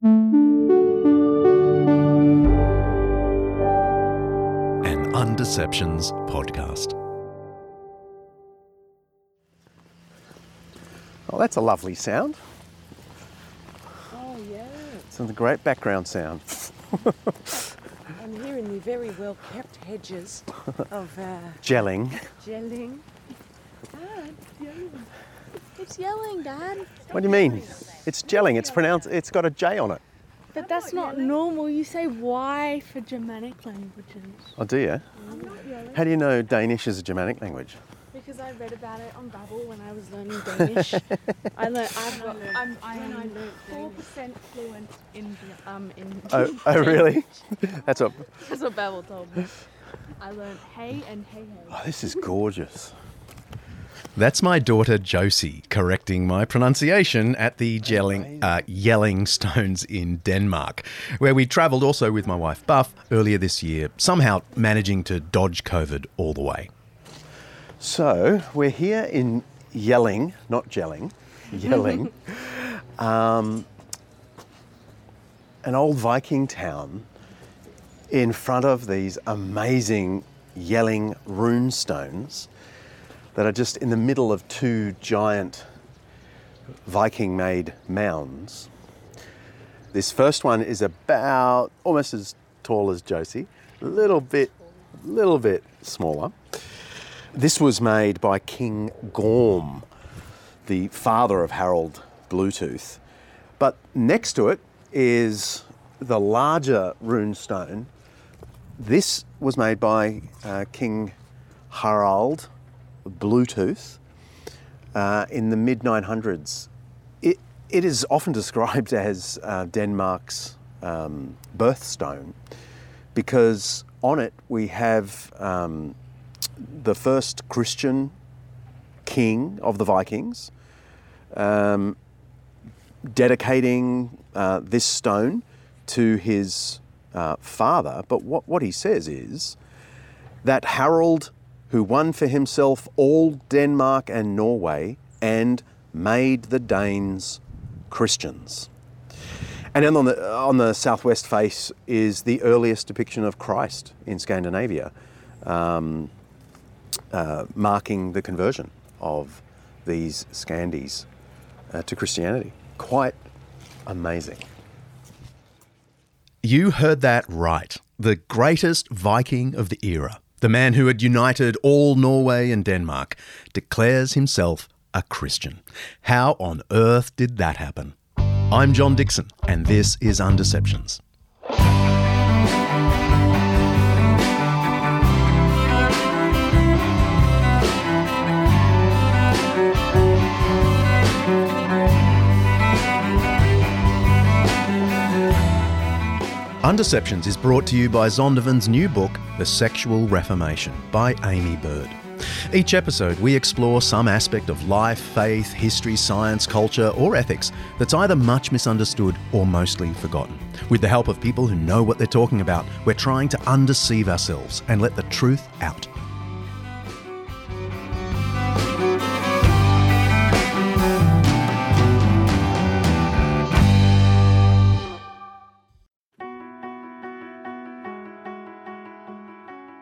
An Undeceptions podcast. Oh, that's a lovely sound. Oh yeah, It's a great background sound. I'm here in the very well kept hedges of uh, Gelling. gelling. Dad, yelling. It's yelling, Dad. What do you mean? It's gelling. It's pronounced. It's got a J on it. But that's not normal. You say Y for Germanic languages. Oh, do you? How do you know Danish is a Germanic language? Because I read about it on Babbel when I was learning Danish. I learned. I've got. I'm. I'm four percent fluent in um in. Oh, oh really? That's what. That's what Babbel told me. I learned hey and hey hey. Oh, this is gorgeous. That's my daughter Josie correcting my pronunciation at the gelling, uh, Yelling Stones in Denmark, where we travelled also with my wife Buff earlier this year, somehow managing to dodge COVID all the way. So we're here in Yelling, not gelling, Yelling, um, an old Viking town in front of these amazing Yelling rune stones that are just in the middle of two giant Viking made mounds. This first one is about almost as tall as Josie, a little bit, little bit smaller. This was made by King Gorm, the father of Harald Bluetooth. But next to it is the larger rune stone. This was made by uh, King Harald Bluetooth uh, in the mid 900s. It, it is often described as uh, Denmark's um, birthstone because on it we have um, the first Christian king of the Vikings, um, dedicating uh, this stone to his uh, father. But what, what he says is that Harald, who won for himself all Denmark and Norway and made the Danes Christians. And then on the, on the southwest face is the earliest depiction of Christ in Scandinavia. Um, uh, marking the conversion of these Scandies uh, to Christianity. Quite amazing. You heard that right. The greatest Viking of the era, the man who had united all Norway and Denmark, declares himself a Christian. How on earth did that happen? I'm John Dickson, and this is Undeceptions. Undeceptions is brought to you by Zondervan's new book, The Sexual Reformation, by Aimee Byrd. Each episode, we explore some aspect of life, faith, history, science, culture, or ethics that's either much misunderstood or mostly forgotten. With the help of people who know what they're talking about, we're trying to undeceive ourselves and let the truth out.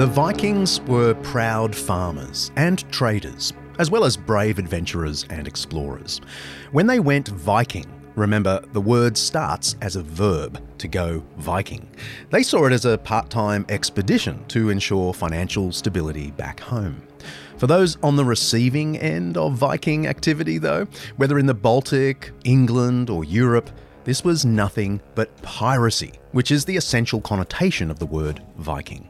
The Vikings were proud farmers and traders, as well as brave adventurers and explorers. When they went Viking, remember the word starts as a verb to go Viking. They saw it as a part time expedition to ensure financial stability back home. For those on the receiving end of Viking activity, though, whether in the Baltic, England, or Europe, this was nothing but piracy, which is the essential connotation of the word Viking.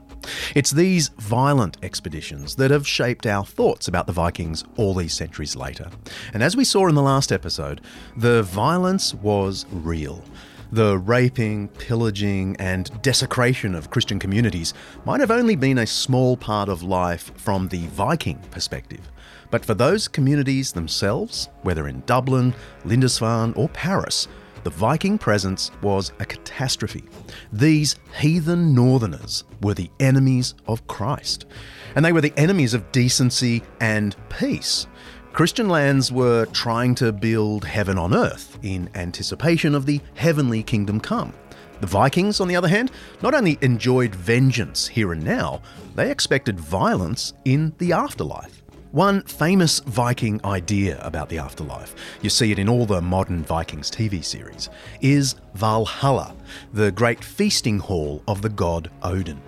It's these violent expeditions that have shaped our thoughts about the Vikings all these centuries later. And as we saw in the last episode, the violence was real. The raping, pillaging, and desecration of Christian communities might have only been a small part of life from the Viking perspective. But for those communities themselves, whether in Dublin, Lindisfarne, or Paris, the Viking presence was a catastrophe. These heathen northerners were the enemies of Christ, and they were the enemies of decency and peace. Christian lands were trying to build heaven on earth in anticipation of the heavenly kingdom come. The Vikings, on the other hand, not only enjoyed vengeance here and now, they expected violence in the afterlife. One famous Viking idea about the afterlife, you see it in all the modern Vikings TV series, is Valhalla, the great feasting hall of the god Odin.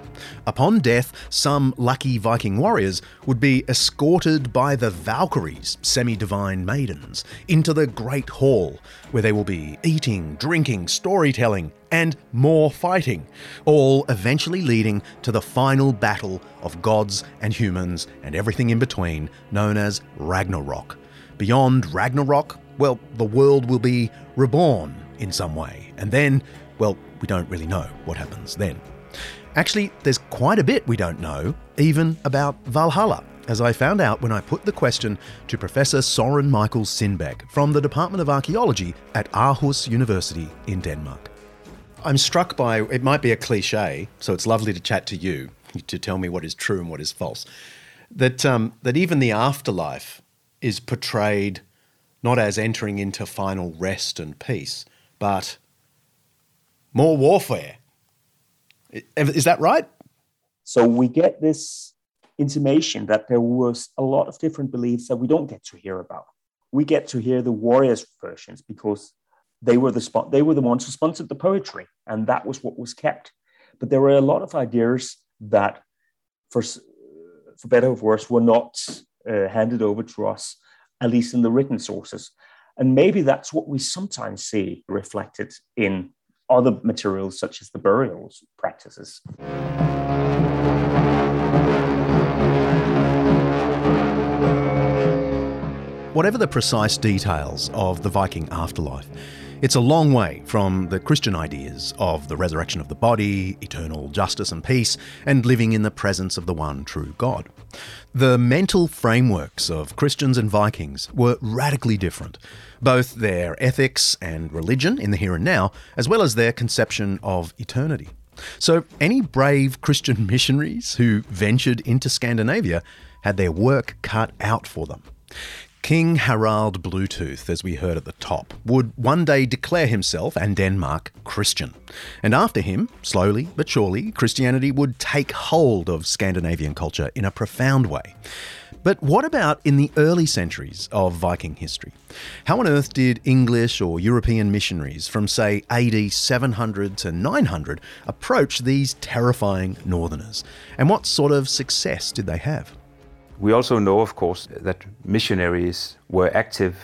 Upon death, some lucky Viking warriors would be escorted by the Valkyries, semi divine maidens, into the Great Hall, where they will be eating, drinking, storytelling, and more fighting, all eventually leading to the final battle of gods and humans and everything in between, known as Ragnarok. Beyond Ragnarok, well, the world will be reborn in some way, and then, well, we don't really know what happens then. Actually, there's quite a bit we don't know, even about Valhalla, as I found out when I put the question to Professor Soren Michael Sindbæk from the Department of Archaeology at Aarhus University in Denmark. I'm struck by it might be a cliche, so it's lovely to chat to you to tell me what is true and what is false. That um, that even the afterlife is portrayed not as entering into final rest and peace, but more warfare is that right? So we get this intimation that there was a lot of different beliefs that we don't get to hear about. We get to hear the warriors' versions because they were the spot, they were the ones who sponsored the poetry, and that was what was kept. But there were a lot of ideas that, for for better or worse, were not uh, handed over to us, at least in the written sources. And maybe that's what we sometimes see reflected in other materials such as the burials practices. Whatever the precise details of the Viking afterlife, it's a long way from the Christian ideas of the resurrection of the body, eternal justice and peace, and living in the presence of the one true God. The mental frameworks of Christians and Vikings were radically different, both their ethics and religion in the here and now, as well as their conception of eternity. So, any brave Christian missionaries who ventured into Scandinavia had their work cut out for them. King Harald Bluetooth, as we heard at the top, would one day declare himself and Denmark Christian. And after him, slowly but surely, Christianity would take hold of Scandinavian culture in a profound way. But what about in the early centuries of Viking history? How on earth did English or European missionaries from, say, AD 700 to 900 approach these terrifying northerners? And what sort of success did they have? We also know, of course, that missionaries were active.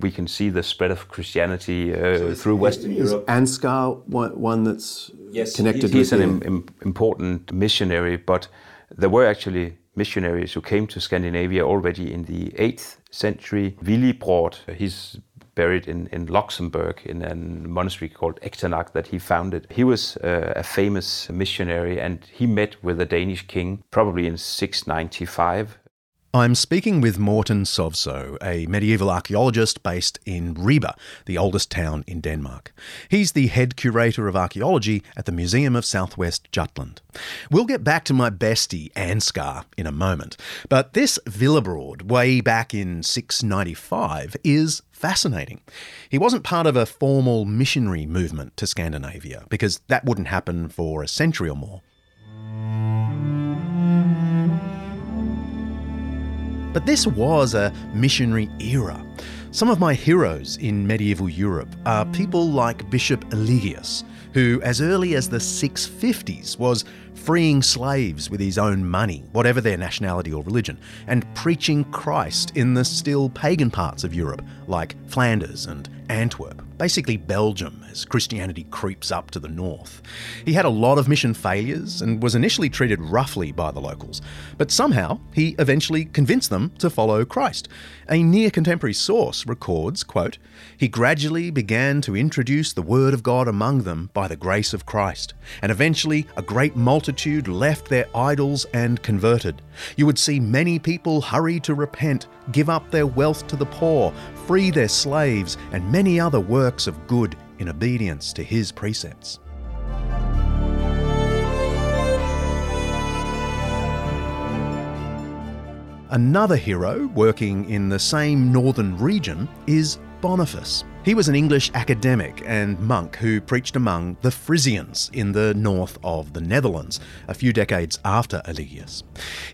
We can see the spread of Christianity uh, through Western Is Europe. Ansgar one, one that's Yes, connected he's with an im- im- important missionary, but there were actually missionaries who came to Scandinavia already in the 8th century. Willibrord, he's buried in, in Luxembourg in a monastery called Echternach that he founded. He was uh, a famous missionary and he met with the Danish king probably in 695. I'm speaking with Morten Sovso, a medieval archaeologist based in Ribe, the oldest town in Denmark. He's the head curator of archaeology at the Museum of Southwest Jutland. We'll get back to my bestie, Ansgar, in a moment, but this Willibrord, way back in 695, is fascinating. He wasn't part of a formal missionary movement to Scandinavia, because that wouldn't happen for a century or more. But this was a missionary era. Some of my heroes in medieval Europe are people like Bishop Eligius, who, as early as the 650s, was freeing slaves with his own money, whatever their nationality or religion, and preaching Christ in the still pagan parts of Europe, like Flanders and Antwerp, basically Belgium as Christianity creeps up to the north. He had a lot of mission failures and was initially treated roughly by the locals, but somehow he eventually convinced them to follow Christ. A near contemporary source records, quote, he gradually began to introduce the word of God among them by the grace of Christ, and eventually a great multitude left their idols and converted. You would see many people hurry to repent, give up their wealth to the poor, free their slaves, and many other works of good in obedience to his precepts. Another hero working in the same northern region is Boniface. He was an English academic and monk who preached among the Frisians in the north of the Netherlands a few decades after Eligius.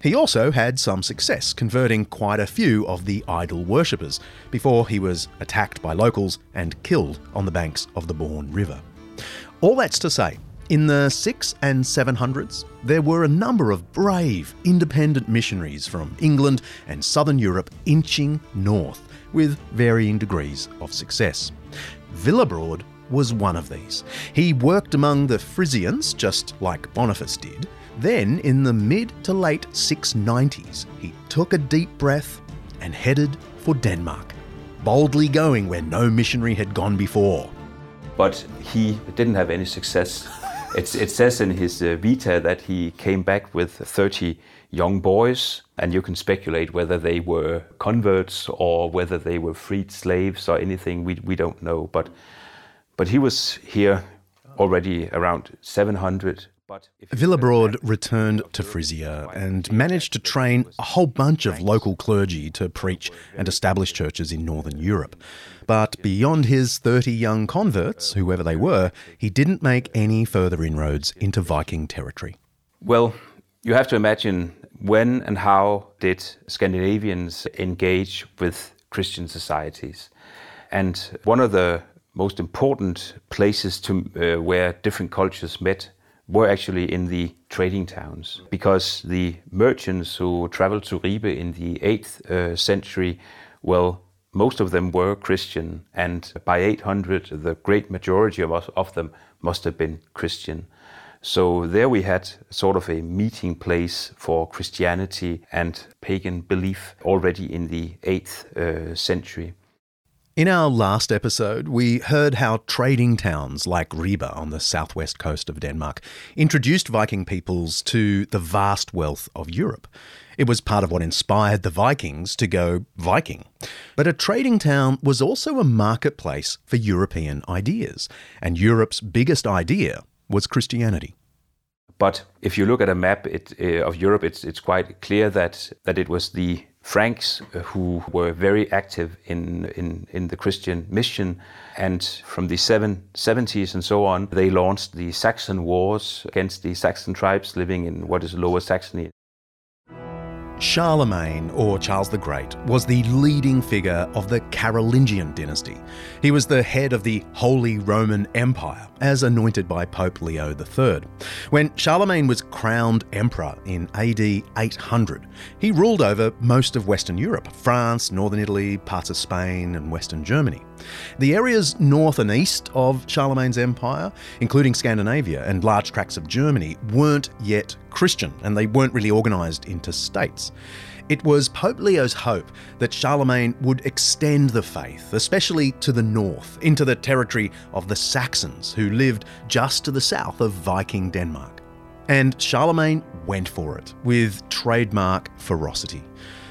He also had some success converting quite a few of the idol worshippers before he was attacked by locals and killed on the banks of the Bourne River. All that's to say, in the 6 and 700s, there were a number of brave, independent missionaries from England and southern Europe inching north with varying degrees of success. Willibrord was one of these. He worked among the Frisians, just like Boniface did. Then, in the mid to late 690s, he took a deep breath and headed for Denmark, boldly going where no missionary had gone before. but he didn't have any success. It's, it says in his uh, Vita that he came back with 30 young boys, and you can speculate whether they were converts or whether they were freed slaves or anything. We, we don't know. But, but he was here already around 700. But if Willibrord returned to Frisia and managed to train a whole bunch of local clergy to preach and establish churches in northern Europe. But beyond his 30 young converts, whoever they were, he didn't make any further inroads into Viking territory. Well, you have to imagine when and how did Scandinavians engage with Christian societies. And one of the most important places to, uh, where different cultures met were actually in the trading towns, because the merchants who traveled to Ribe in the 8th uh, century, well, most of them were Christian, and by 800, the great majority of, us, of them must have been Christian. So there we had sort of a meeting place for Christianity and pagan belief already in the 8th uh, century. In our last episode, we heard how trading towns like Ribe on the southwest coast of Denmark introduced Viking peoples to the vast wealth of Europe. It was part of what inspired the Vikings to go Viking. But a trading town was also a marketplace for European ideas, and Europe's biggest idea was Christianity. But if you look at a map it, uh, of Europe, it's, it's quite clear that, that it was the Franks uh, who were very active in, in, in the Christian mission. And from the 770s and so on, they launched the Saxon Wars against the Saxon tribes living in what is Lower Saxony. Charlemagne, or Charles the Great, was the leading figure of the Carolingian dynasty. He was the head of the Holy Roman Empire, as anointed by Pope Leo III. When Charlemagne was crowned emperor in AD 800, he ruled over most of Western Europe France, northern Italy, parts of Spain, and western Germany. The areas north and east of Charlemagne's empire, including Scandinavia and large tracts of Germany, weren't yet Christian and they weren't really organised into states. It was Pope Leo's hope that Charlemagne would extend the faith, especially to the north, into the territory of the Saxons, who lived just to the south of Viking Denmark. And Charlemagne went for it with trademark ferocity.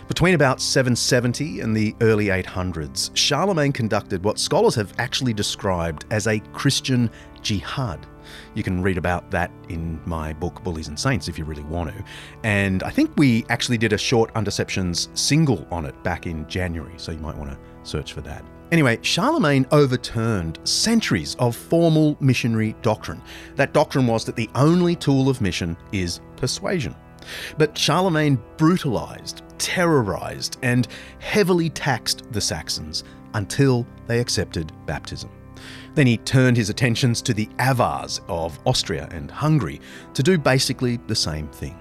Between about 770 and the early 800s, Charlemagne conducted what scholars have actually described as a Christian jihad. You can read about that in my book, Bullies and Saints, if you really want to. And I think we actually did a short Undeceptions single on it back in January, so you might want to search for that. Anyway, Charlemagne overturned centuries of formal missionary doctrine. That doctrine was that the only tool of mission is persuasion. But Charlemagne brutalized, terrorized, and heavily taxed the Saxons until they accepted baptism. Then he turned his attentions to the Avars of Austria and Hungary to do basically the same thing.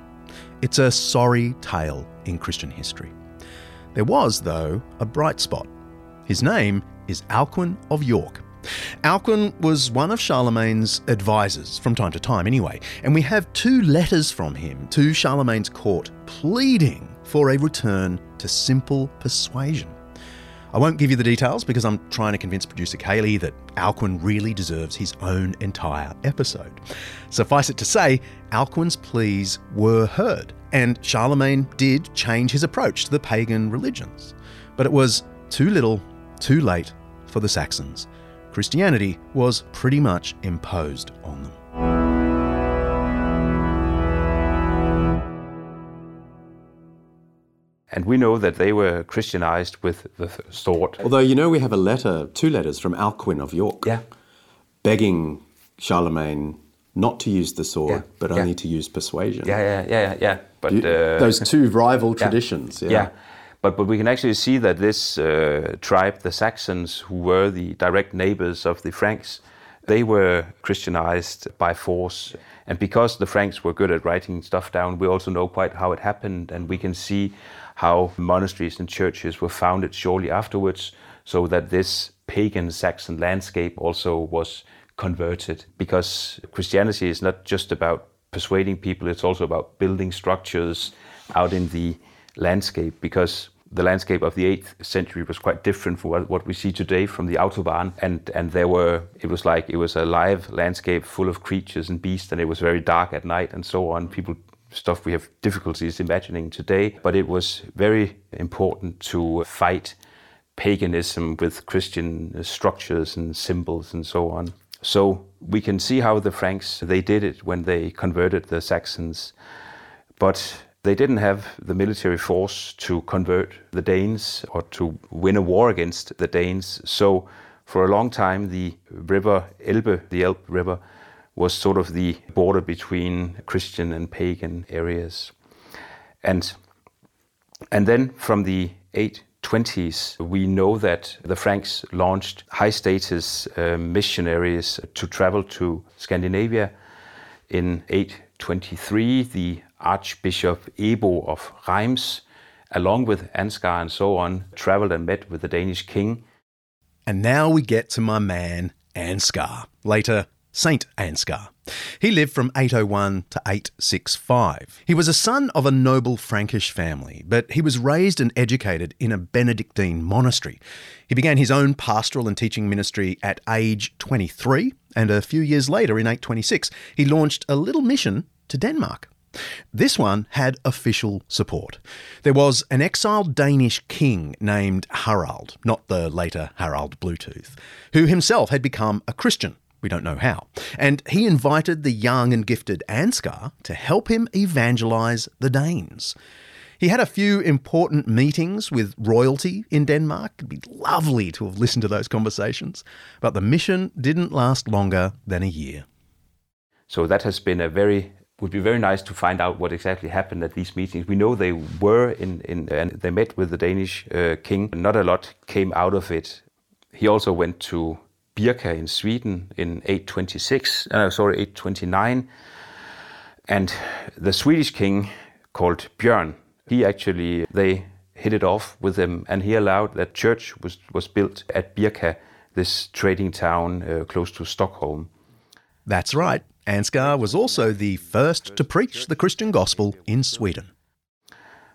It's a sorry tale in Christian history. There was, though, a bright spot. His name is Alcuin of York. Alcuin was one of Charlemagne's advisors from time to time, anyway, and we have two letters from him to Charlemagne's court pleading for a return to simple persuasion. I won't give you the details because I'm trying to convince producer Kaley that Alcuin really deserves his own entire episode. Suffice it to say, Alcuin's pleas were heard, and Charlemagne did change his approach to the pagan religions. But it was too little, too late for the Saxons. Christianity was pretty much imposed on them. And we know that they were Christianized with the sword. Although, you know, we have a letter, two letters from Alcuin of York, Yeah. begging Charlemagne not to use the sword, Yeah, but yeah. only to use persuasion. Yeah, yeah, yeah, yeah. But You- uh, those two rival traditions. Yeah. But, but we can actually see that this uh, tribe, the Saxons, who were the direct neighbors of the Franks, they were Christianized by force. And because the Franks were good at writing stuff down, we also know quite how it happened. And we can see how monasteries and churches were founded shortly afterwards, so that this pagan Saxon landscape also was converted. Because Christianity is not just about persuading people, it's also about building structures out in the landscape because the landscape of the 8th century was quite different from what, what we see today from the autobahn. And and there were it was like it was a live landscape full of creatures and beasts and it was very dark at night and so on. People stuff we have difficulties imagining today. But it was very important to fight paganism with christian structures and symbols and so on. So we can see how the franks they did it when they converted the saxons. But they didn't have the military force to convert the Danes or to win a war against the Danes. So, for a long time, the river Elbe, the Elbe River, was sort of the border between Christian and pagan areas. And, and then from the 820s, we know that the Franks launched high status uh, missionaries to travel to Scandinavia. In 823, the Archbishop Ebo of Reims, along with Ansgar and so on, traveled and met with the Danish king. And now we get to my man, Ansgar, later Saint Ansgar. He lived from 801 to 865. He was a son of a noble Frankish family, but he was raised and educated in a Benedictine monastery. He began his own pastoral and teaching ministry at age 23, and a few years later, in 826, he launched a little mission to Denmark. This one had official support. There was an exiled Danish king named Harald, not the later Harald Bluetooth, who himself had become a Christian. We don't know how. And he invited the young and gifted Ansgar to help him evangelize the Danes. He had a few important meetings with royalty in Denmark. It'd be lovely to have listened to those conversations. But the mission didn't last longer than a year. So that has been a very would be very nice to find out what exactly happened at these meetings. We know they were in, in and they met with the Danish uh, king. Not a lot came out of it. He also went to Birka in Sweden in 826, uh, sorry, 829. And the Swedish king called Björn, he actually, they hit it off with him and he allowed that church was, was built at Birka, this trading town uh, close to Stockholm. That's right. Ansgar was also the first to preach the Christian gospel in Sweden.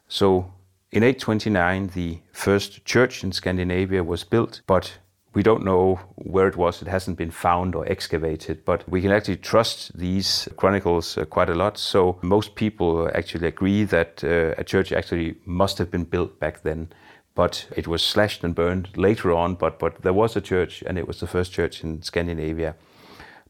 So in 829, the first church in Scandinavia was built, but we don't know where it was. It hasn't been found or excavated, but we can actually trust these chronicles uh, quite a lot. So most people actually agree that uh, a church actually must have been built back then, but it was slashed and burned later on. But but there was a church, and it was the first church in Scandinavia.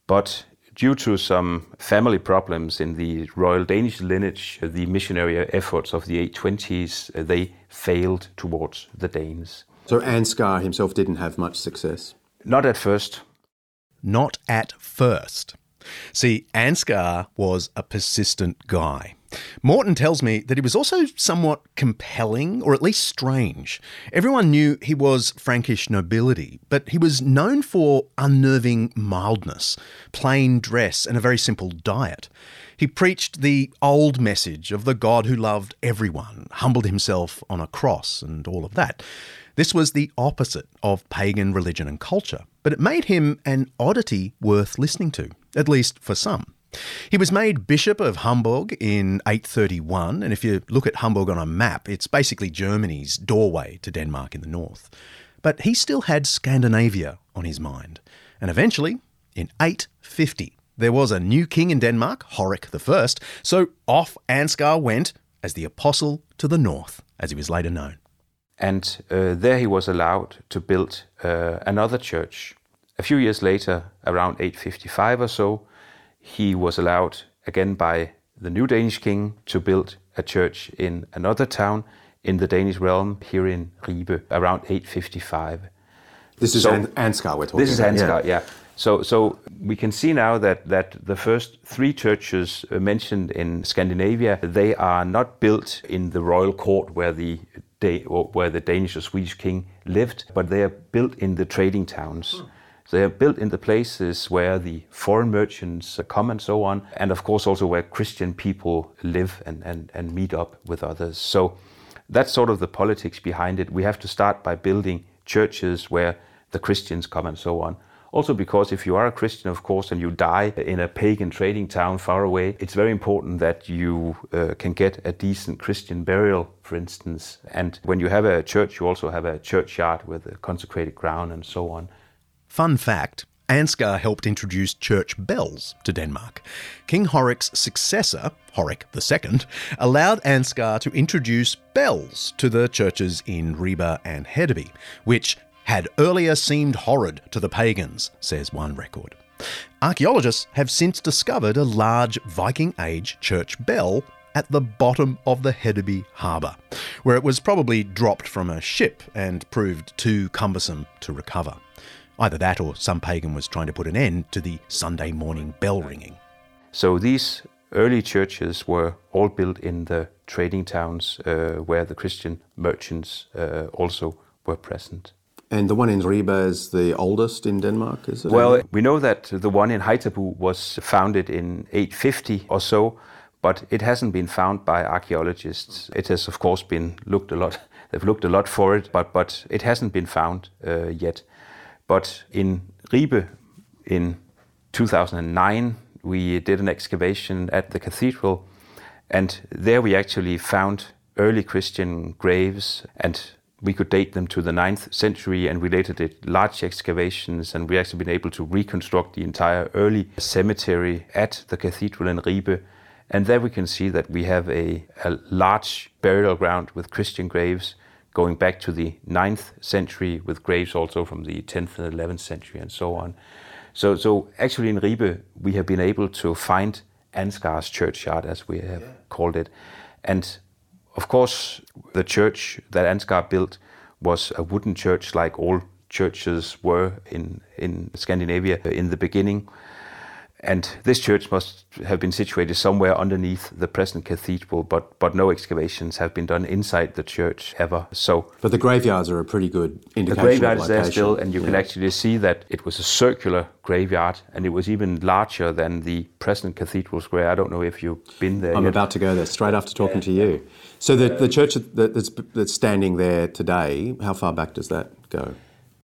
But due to some family problems in the royal Danish lineage, the missionary efforts of the 820s, uh, they failed towards the Danes. So Ansgar himself didn't have much success? Not at first. Not at first. See, Ansgar was a persistent guy. Morten tells me that he was also somewhat compelling, or at least strange. Everyone knew he was Frankish nobility, but he was known for unnerving mildness, plain dress, and a very simple diet. He preached the old message of the God who loved everyone, humbled himself on a cross, and all of that. This was the opposite of pagan religion and culture, but it made him an oddity worth listening to, at least for some. He was made Bishop of Hamburg in 831, and if you look at Hamburg on a map, it's basically Germany's doorway to Denmark in the north. But he still had Scandinavia on his mind, and eventually, in 850, there was a new king in Denmark, Horik I, so off Ansgar went as the apostle to the north, as he was later known. And uh, there he was allowed to build uh, another church. A few years later, around 855 or so, he was allowed again by the new Danish king to build a church in another town in the Danish realm here in Ribe around 855. This is so, An- Ansgar we're talking This is Ansgar, yeah. yeah. So, so we can see now that, that the first three churches uh, mentioned in Scandinavia, they are not built in the royal court where the where the Danish or Swedish king lived, but they are built in the trading towns. Hmm. They are built in the places where the foreign merchants come and so on, and of course also where Christian people live and, and, and meet up with others. So that's sort of the politics behind it. We have to start by building churches where the Christians come and so on. Also, because if you are a Christian, of course, and you die in a pagan trading town far away, it's very important that you uh, can get a decent Christian burial, for instance. And when you have a church, you also have a churchyard with a consecrated ground and so on. Fun fact Ansgar helped introduce church bells to Denmark. King Horik's successor, Horik II, allowed Ansgar to introduce bells to the churches in Ribe and Hedeby, which had earlier seemed horrid to the pagans, says one record. Archaeologists have since discovered a large Viking Age church bell at the bottom of the Hedeby harbour, where it was probably dropped from a ship and proved too cumbersome to recover. Either that or some pagan was trying to put an end to the Sunday morning bell ringing. So these early churches were all built in the trading towns uh, where the Christian merchants uh, also were present. And the one in Ribe is the oldest in Denmark, is it? Well, we know that the one in Haithabu was founded in 850 or so, but it hasn't been found by archaeologists. It has, of course, been looked a lot. They've looked a lot for it, but but it hasn't been found uh, yet. But in Ribe in 2009, we did an excavation at the cathedral, and there we actually found early Christian graves, and we could date them to the 9th century, and we later did large excavations, and we actually been able to reconstruct the entire early cemetery at the cathedral in Ribe. And there we can see that we have a, a large burial ground with Christian graves going back to the 9th century with graves also from the 10th and 11th century and so on. So, so actually in Ribe, we have been able to find Ansgar's churchyard, as we have yeah. called it. And of course, the church that Ansgar built was a wooden church like all churches were in, in Scandinavia in the beginning. And this church must have been situated somewhere underneath the present cathedral, but, but no excavations have been done inside the church ever. So But the graveyards are a pretty good the indication. graveyard of is there still, and you can actually see that it was a circular graveyard, and it was even larger than the present cathedral square. I don't know if you've been there I'm yet. about to go there straight after talking to you. So the, the church that's, that's standing there today, how far back does that go?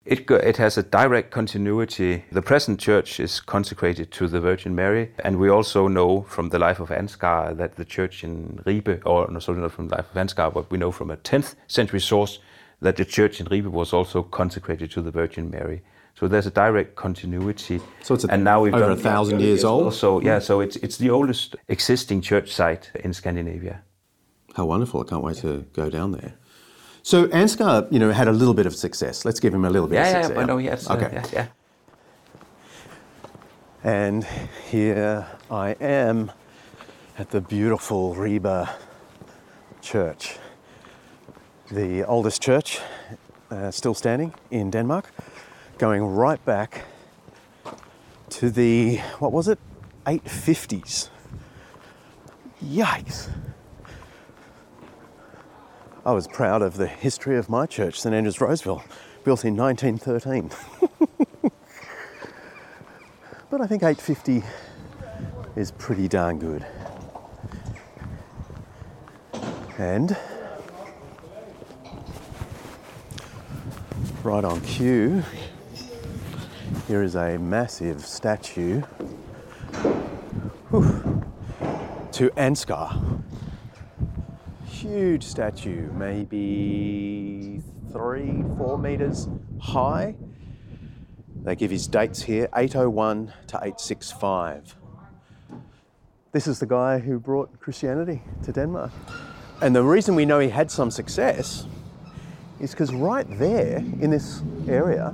It, it has a direct continuity. The present church is consecrated to the Virgin Mary, and we also know from the life of Ansgar that the church in Ribe, or no, sorry, not from the life of Ansgar, but we know from a 10th century source that the church in Ribe was also consecrated to the Virgin Mary. So there's a direct continuity. So it's a- and now we've over a thousand years old? So yeah, so it's it's the oldest existing church site in Scandinavia. How wonderful! I can't wait to go down there. So Ansgar, you know, had a little bit of success. Let's give him a little bit Yeah, of yeah, success. but no, yes, uh, Okay. yeah, yeah. And here I am at the beautiful Ribe Church, the oldest church uh, still standing in Denmark, going right back to the, what was it, 850s. Yikes. I was proud of the history of my church, St Andrews Roseville, built in 1913. but I think 850 is pretty darn good. And right on cue, here is a massive statue whew, to Ansgar. Huge statue, maybe three, four meters high. They give his dates here 801 to 865. This is the guy who brought Christianity to Denmark. And the reason we know he had some success is because right there in this area,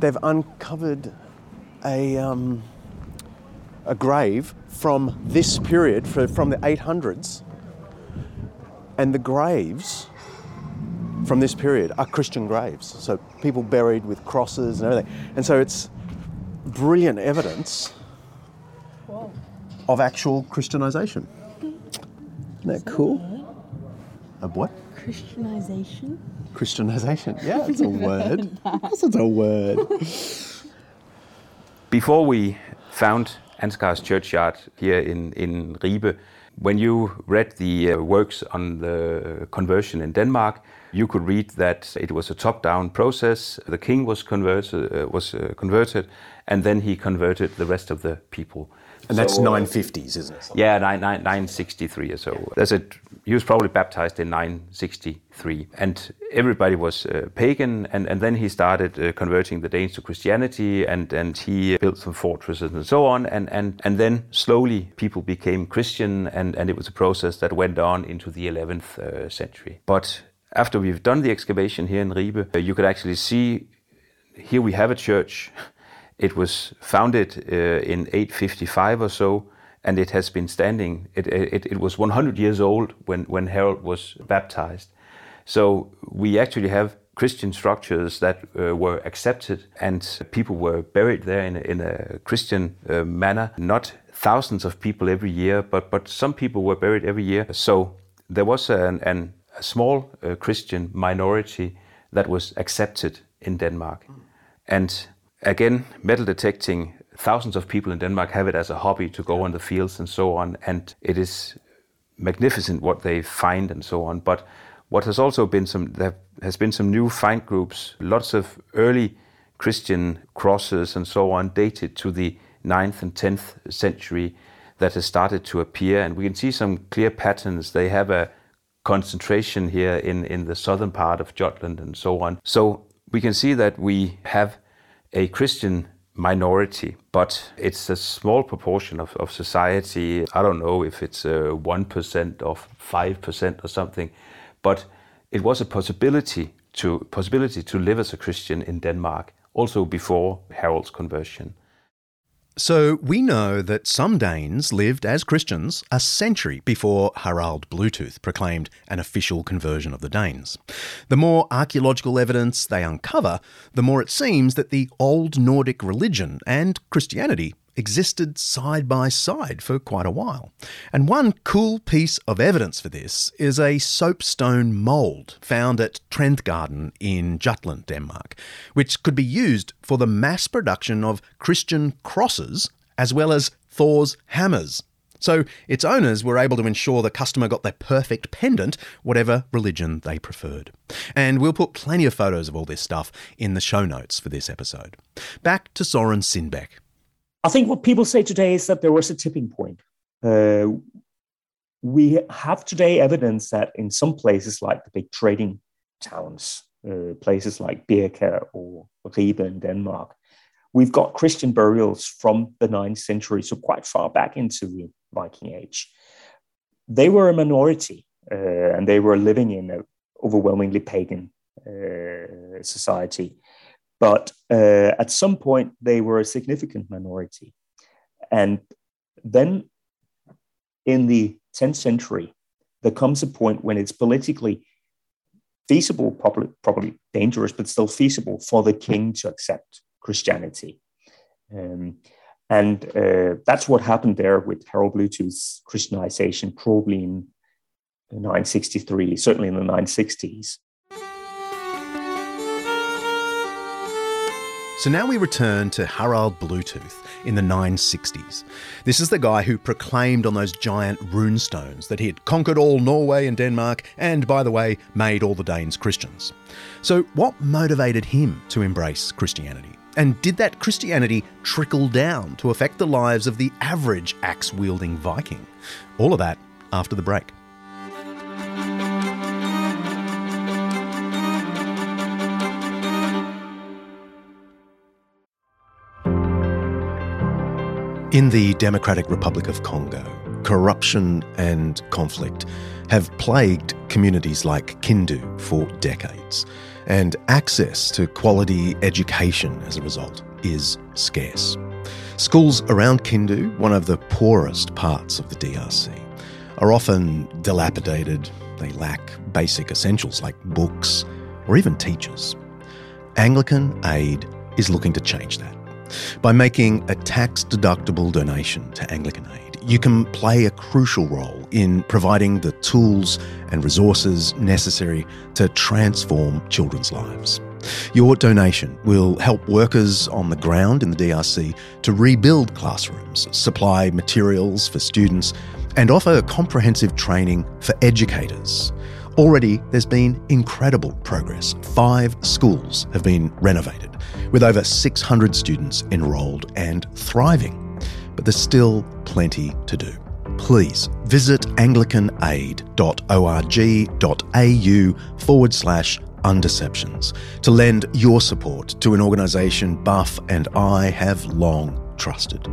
they've uncovered a, um, a grave from this period, from the 800s. And the graves from this period are Christian graves. So people buried with crosses and everything. And so it's brilliant evidence of actual Christianization. Isn't that cool? Of what? Christianization? Christianization. Yeah, it's a word. That's a word. Before we found Ansgar's churchyard here in, in Ribe, when you read the uh, works on the conversion in Denmark, you could read that it was a top-down process. The king was converted, uh, was uh, converted, and then he converted the rest of the people. And that's So, uh, 950s, isn't it? yeah, nine, nine, 963 or so. There's a, he was probably baptized in 963. And everybody was uh, pagan. And, and then he started uh, converting the Danes to Christianity and, and he built some fortresses and so on. And, and, and then slowly people became Christian and, and it was a process that went on into the 11th uh, century. But after we've done the excavation here in Ribe, uh, you could actually see here we have a church. It was founded uh, in 855 or so, and it has been standing. It, it, it was 100 years old when, when Harald was baptized. So we actually have Christian structures that uh, were accepted, and people were buried there in a, in a Christian uh, manner. Not thousands of people every year, but, but some people were buried every year. So there was an, an, a small uh, Christian minority that was accepted in Denmark. And again, metal detecting, thousands of people in Denmark have it as a hobby to go on the fields and so on. And it is magnificent what they find and so on. But what has also been some, there has been some new find groups, lots of early Christian crosses and so on, dated to the 9th and 10th century that has started to appear. And we can see some clear patterns. They have a concentration here in, in the southern part of Jutland and so on. So we can see that we have a Christian minority, but it's a small proportion of, of society. I don't know if it's uh, 1% or 5% or something, but it was a possibility to, possibility to live as a Christian in Denmark, also before Harald's conversion. So we know that some Danes lived as Christians a century before Harald Bluetooth proclaimed an official conversion of the Danes. The more archaeological evidence they uncover, the more it seems that the old Nordic religion and Christianity existed side by side for quite a while. And one cool piece of evidence for this is a soapstone mould found at Trendgarden in Jutland, Denmark, which could be used for the mass production of Christian crosses as well as Thor's hammers. So its owners were able to ensure the customer got their perfect pendant, whatever religion they preferred. And we'll put plenty of photos of all this stuff in the show notes for this episode. Back to Soren Sindbæk. I think what people say today is that there was a tipping point. Uh, we have today evidence that in some places, like the big trading towns, uh, places like Birka or Ribe in Denmark, we've got Christian burials from the 9th century, so quite far back into the Viking Age. They were a minority uh, and they were living in an overwhelmingly pagan uh, society. But uh, at some point, they were a significant minority. And then in the 10th century, there comes a point when it's politically feasible, probably, probably dangerous, but still feasible for the king to accept Christianity. Um, and uh, that's what happened there with Harald Bluetooth's Christianization, probably in 963, certainly in the 960s. So now we return to Harald Bluetooth in the 960s. This is the guy who proclaimed on those giant runestones that he had conquered all Norway and Denmark, and by the way, made all the Danes Christians. So, what motivated him to embrace Christianity? And did that Christianity trickle down to affect the lives of the average axe wielding Viking? All of that after the break. In the Democratic Republic of Congo, corruption and conflict have plagued communities like Kindu for decades and access to quality education as a result is scarce. Schools around Kindu, one of the poorest parts of the DRC, are often dilapidated, they lack basic essentials like books or even teachers. Anglican Aid is looking to change that by making a tax deductible donation to Anglican Aid you can play a crucial role in providing the tools and resources necessary to transform children's lives. Your donation will help workers on the ground in the DRC to rebuild classrooms, supply materials for students, and offer comprehensive training for educators. Already, there's been incredible progress. Five schools have been renovated, with over 600 students enrolled and thriving but there's still plenty to do. Please visit anglicanaid.org.au forward slash undeceptions to lend your support to an organisation Buff and I have long trusted.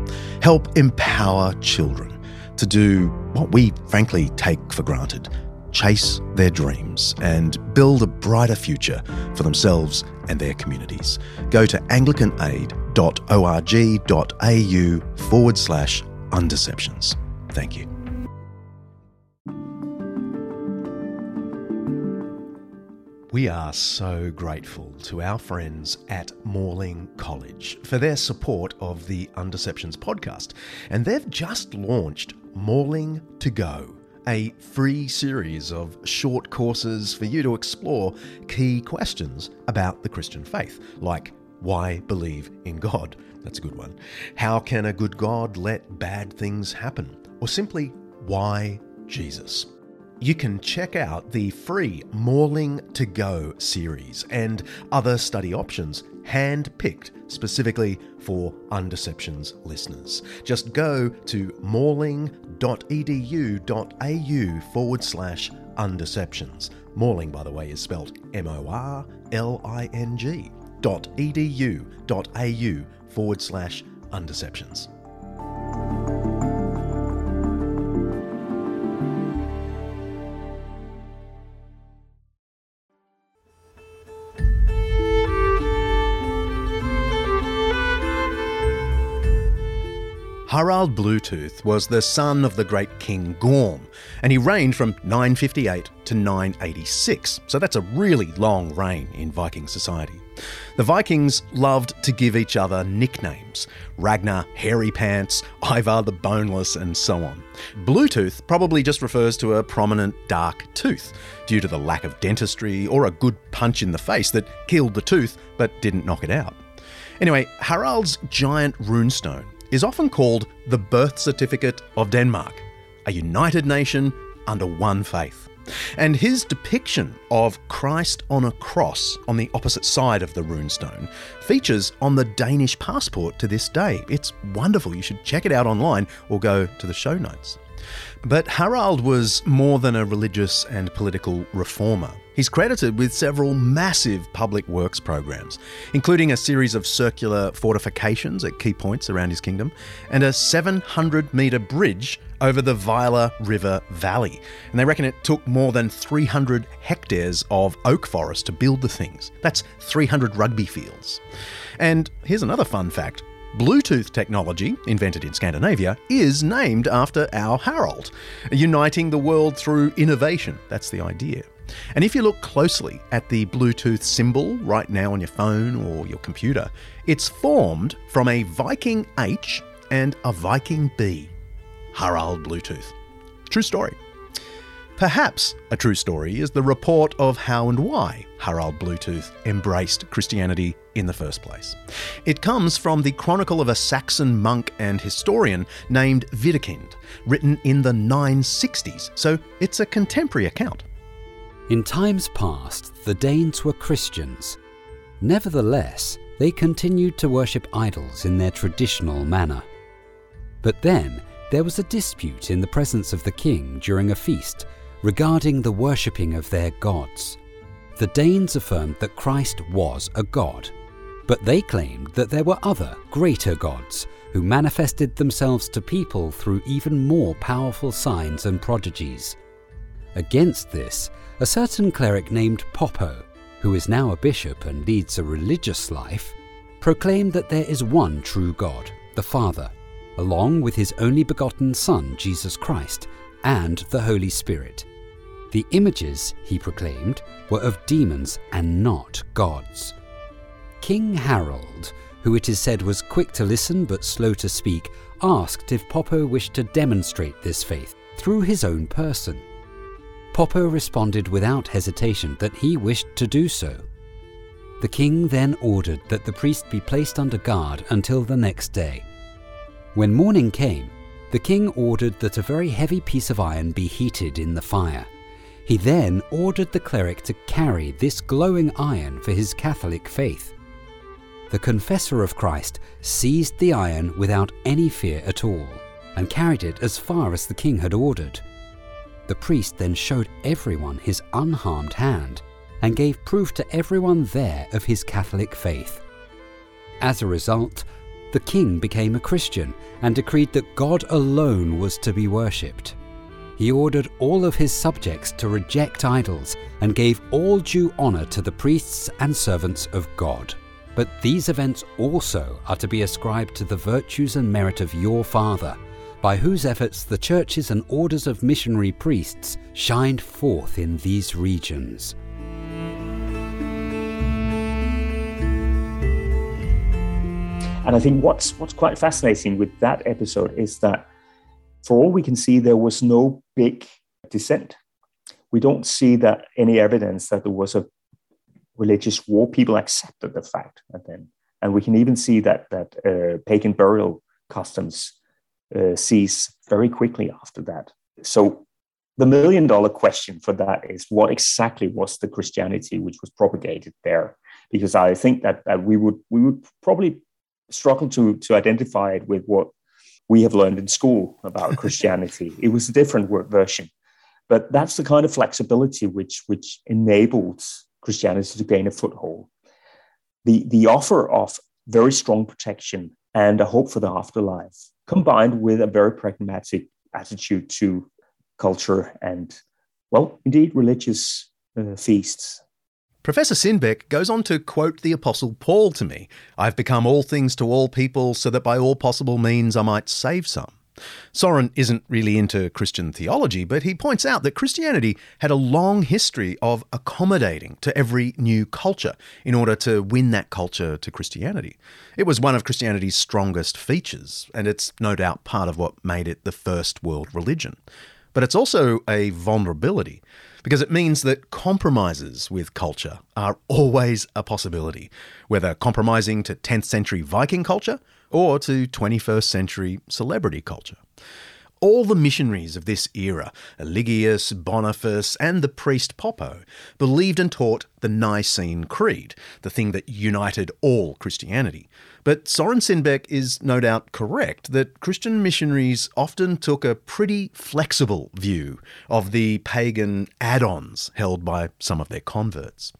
Help empower children to do what we frankly take for granted chase their dreams and build a brighter future for themselves and their communities. Go to anglicanaid.org.au forward slash undeceptions. Thank you. We are so grateful to our friends at Morling College for their support of the Undeceptions podcast. And they've just launched Morling to Go a free series of short courses for you to explore key questions about the Christian faith, like why believe in God? That's a good one. How can a good God let bad things happen? Or simply, why Jesus? You can check out the free Morling to Go series and other study options hand picked specifically for Undeceptions listeners. Just go to morling.edu.au forward slash undeceptions. Morling, by the way, is spelled M O R L I N G dot edu dot au forward slash undeceptions. Harald Bluetooth was the son of the great King Gorm, and he reigned from 958 to 986, so that's a really long reign in Viking society. The Vikings loved to give each other nicknames Ragnar, Hairy Pants, Ivar the Boneless, and so on. Bluetooth probably just refers to a prominent dark tooth, due to the lack of dentistry or a good punch in the face that killed the tooth but didn't knock it out. Anyway, Harald's giant runestone is often called the birth certificate of Denmark, a united nation under one faith. And his depiction of Christ on a cross on the opposite side of the runestone features on the Danish passport to this day. It's wonderful. You should check it out online or go to the show notes. But Harald was more than a religious and political reformer. He's credited with several massive public works programs, including a series of circular fortifications at key points around his kingdom and a 700 metre bridge over the Vejle River Valley. And they reckon it took more than 300 hectares of oak forest to build the things. That's 300 rugby fields. And here's another fun fact Bluetooth technology, invented in Scandinavia, is named after our Harald, uniting the world through innovation. That's the idea. And if you look closely at the Bluetooth symbol right now on your phone or your computer, it's formed from a Viking H and a Viking B. Harald Bluetooth. True story. Perhaps a true story is the report of how and why Harald Bluetooth embraced Christianity in the first place. It comes from the chronicle of a Saxon monk and historian named Widukind, written in the 960s, so it's a contemporary account. In times past, the Danes were Christians. Nevertheless, they continued to worship idols in their traditional manner. But then, there was a dispute in the presence of the king during a feast regarding the worshipping of their gods. The Danes affirmed that Christ was a god, but they claimed that there were other, greater gods who manifested themselves to people through even more powerful signs and prodigies. Against this, a certain cleric named Poppo, who is now a bishop and leads a religious life, proclaimed that there is one true God, the Father, along with his only begotten Son, Jesus Christ, and the Holy Spirit. The images, he proclaimed, were of demons and not gods. King Harald, who it is said was quick to listen but slow to speak, asked if Poppo wished to demonstrate this faith through his own person. Poppo responded without hesitation that he wished to do so. The king then ordered that the priest be placed under guard until the next day. When morning came, the king ordered that a very heavy piece of iron be heated in the fire. He then ordered the cleric to carry this glowing iron for his Catholic faith. The confessor of Christ seized the iron without any fear at all and carried it as far as the king had ordered. The priest then showed everyone his unharmed hand and gave proof to everyone there of his Catholic faith. As a result, the king became a Christian and decreed that God alone was to be worshipped he ordered all of his subjects to reject idols and gave all due honour to the priests and servants of God. But these events also are to be ascribed to the virtues and merit of your Father, by whose efforts the churches and orders of missionary priests shined forth in these regions. And I think what's what's quite fascinating with that episode is that for all we can see, there was no big dissent. We don't see that any evidence that there was a religious war. People accepted the fact, and then, and we can even see that that uh, pagan burial customs uh, cease very quickly after that. So, the million dollar question for that is what exactly was the Christianity which was propagated there? Because I think that, that we would we would probably struggle to to identify it with what we have learned in school about Christianity. it was a different version, but that's the kind of flexibility which which enabled Christianity to gain a foothold. The the offer of very strong protection and a hope for the afterlife, combined with a very pragmatic attitude to culture and, well, indeed, religious uh, feasts Professor Sindbæk goes on to quote the Apostle Paul to me I've become all things to all people so that by all possible means I might save some. Soren isn't really into Christian theology, but he points out that Christianity had a long history of accommodating to every new culture in order to win that culture to Christianity. It was one of Christianity's strongest features, and it's no doubt part of what made it the first world religion. But it's also a vulnerability because it means that compromises with culture are always a possibility, whether compromising to 10th century Viking culture or to 21st century celebrity culture. All the missionaries of this era, Eligius, Boniface, and the priest Poppo, believed and taught the Nicene Creed, the thing that united all Christianity. But Soren Sindbæk is no doubt correct that Christian missionaries often took a pretty flexible view of the pagan add ons held by some of their converts.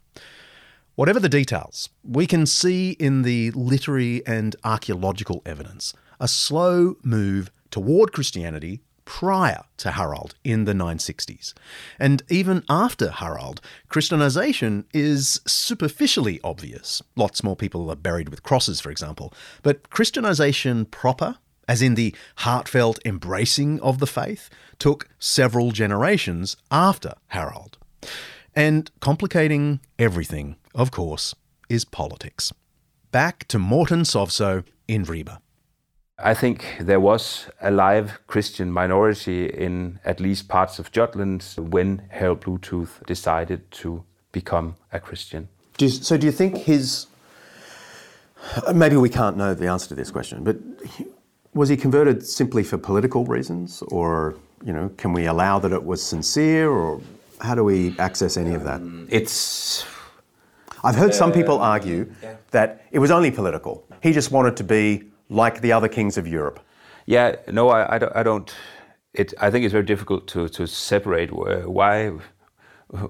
Whatever the details, we can see in the literary and archaeological evidence a slow move toward Christianity prior to Harald in the 960s. And even after Harald, Christianization is superficially obvious. Lots more people are buried with crosses, for example. But Christianization proper, as in the heartfelt embracing of the faith, took several generations after Harald. And complicating everything, of course, is politics. Back to Morten Sovso in Ribe. I think there was a live Christian minority in at least parts of Jutland when Harald Bluetooth decided to become a Christian. Do you, so, do you think his. Maybe we can't know the answer to this question, but was he converted simply for political reasons? Or, you know, can we allow that it was sincere? Or how do we access any of that? It's. I've heard some people argue yeah. that it was only political. He just wanted to be like the other kings of Europe. Yeah, no, I, I don't. I, don't it, I think it's very difficult to, to separate why.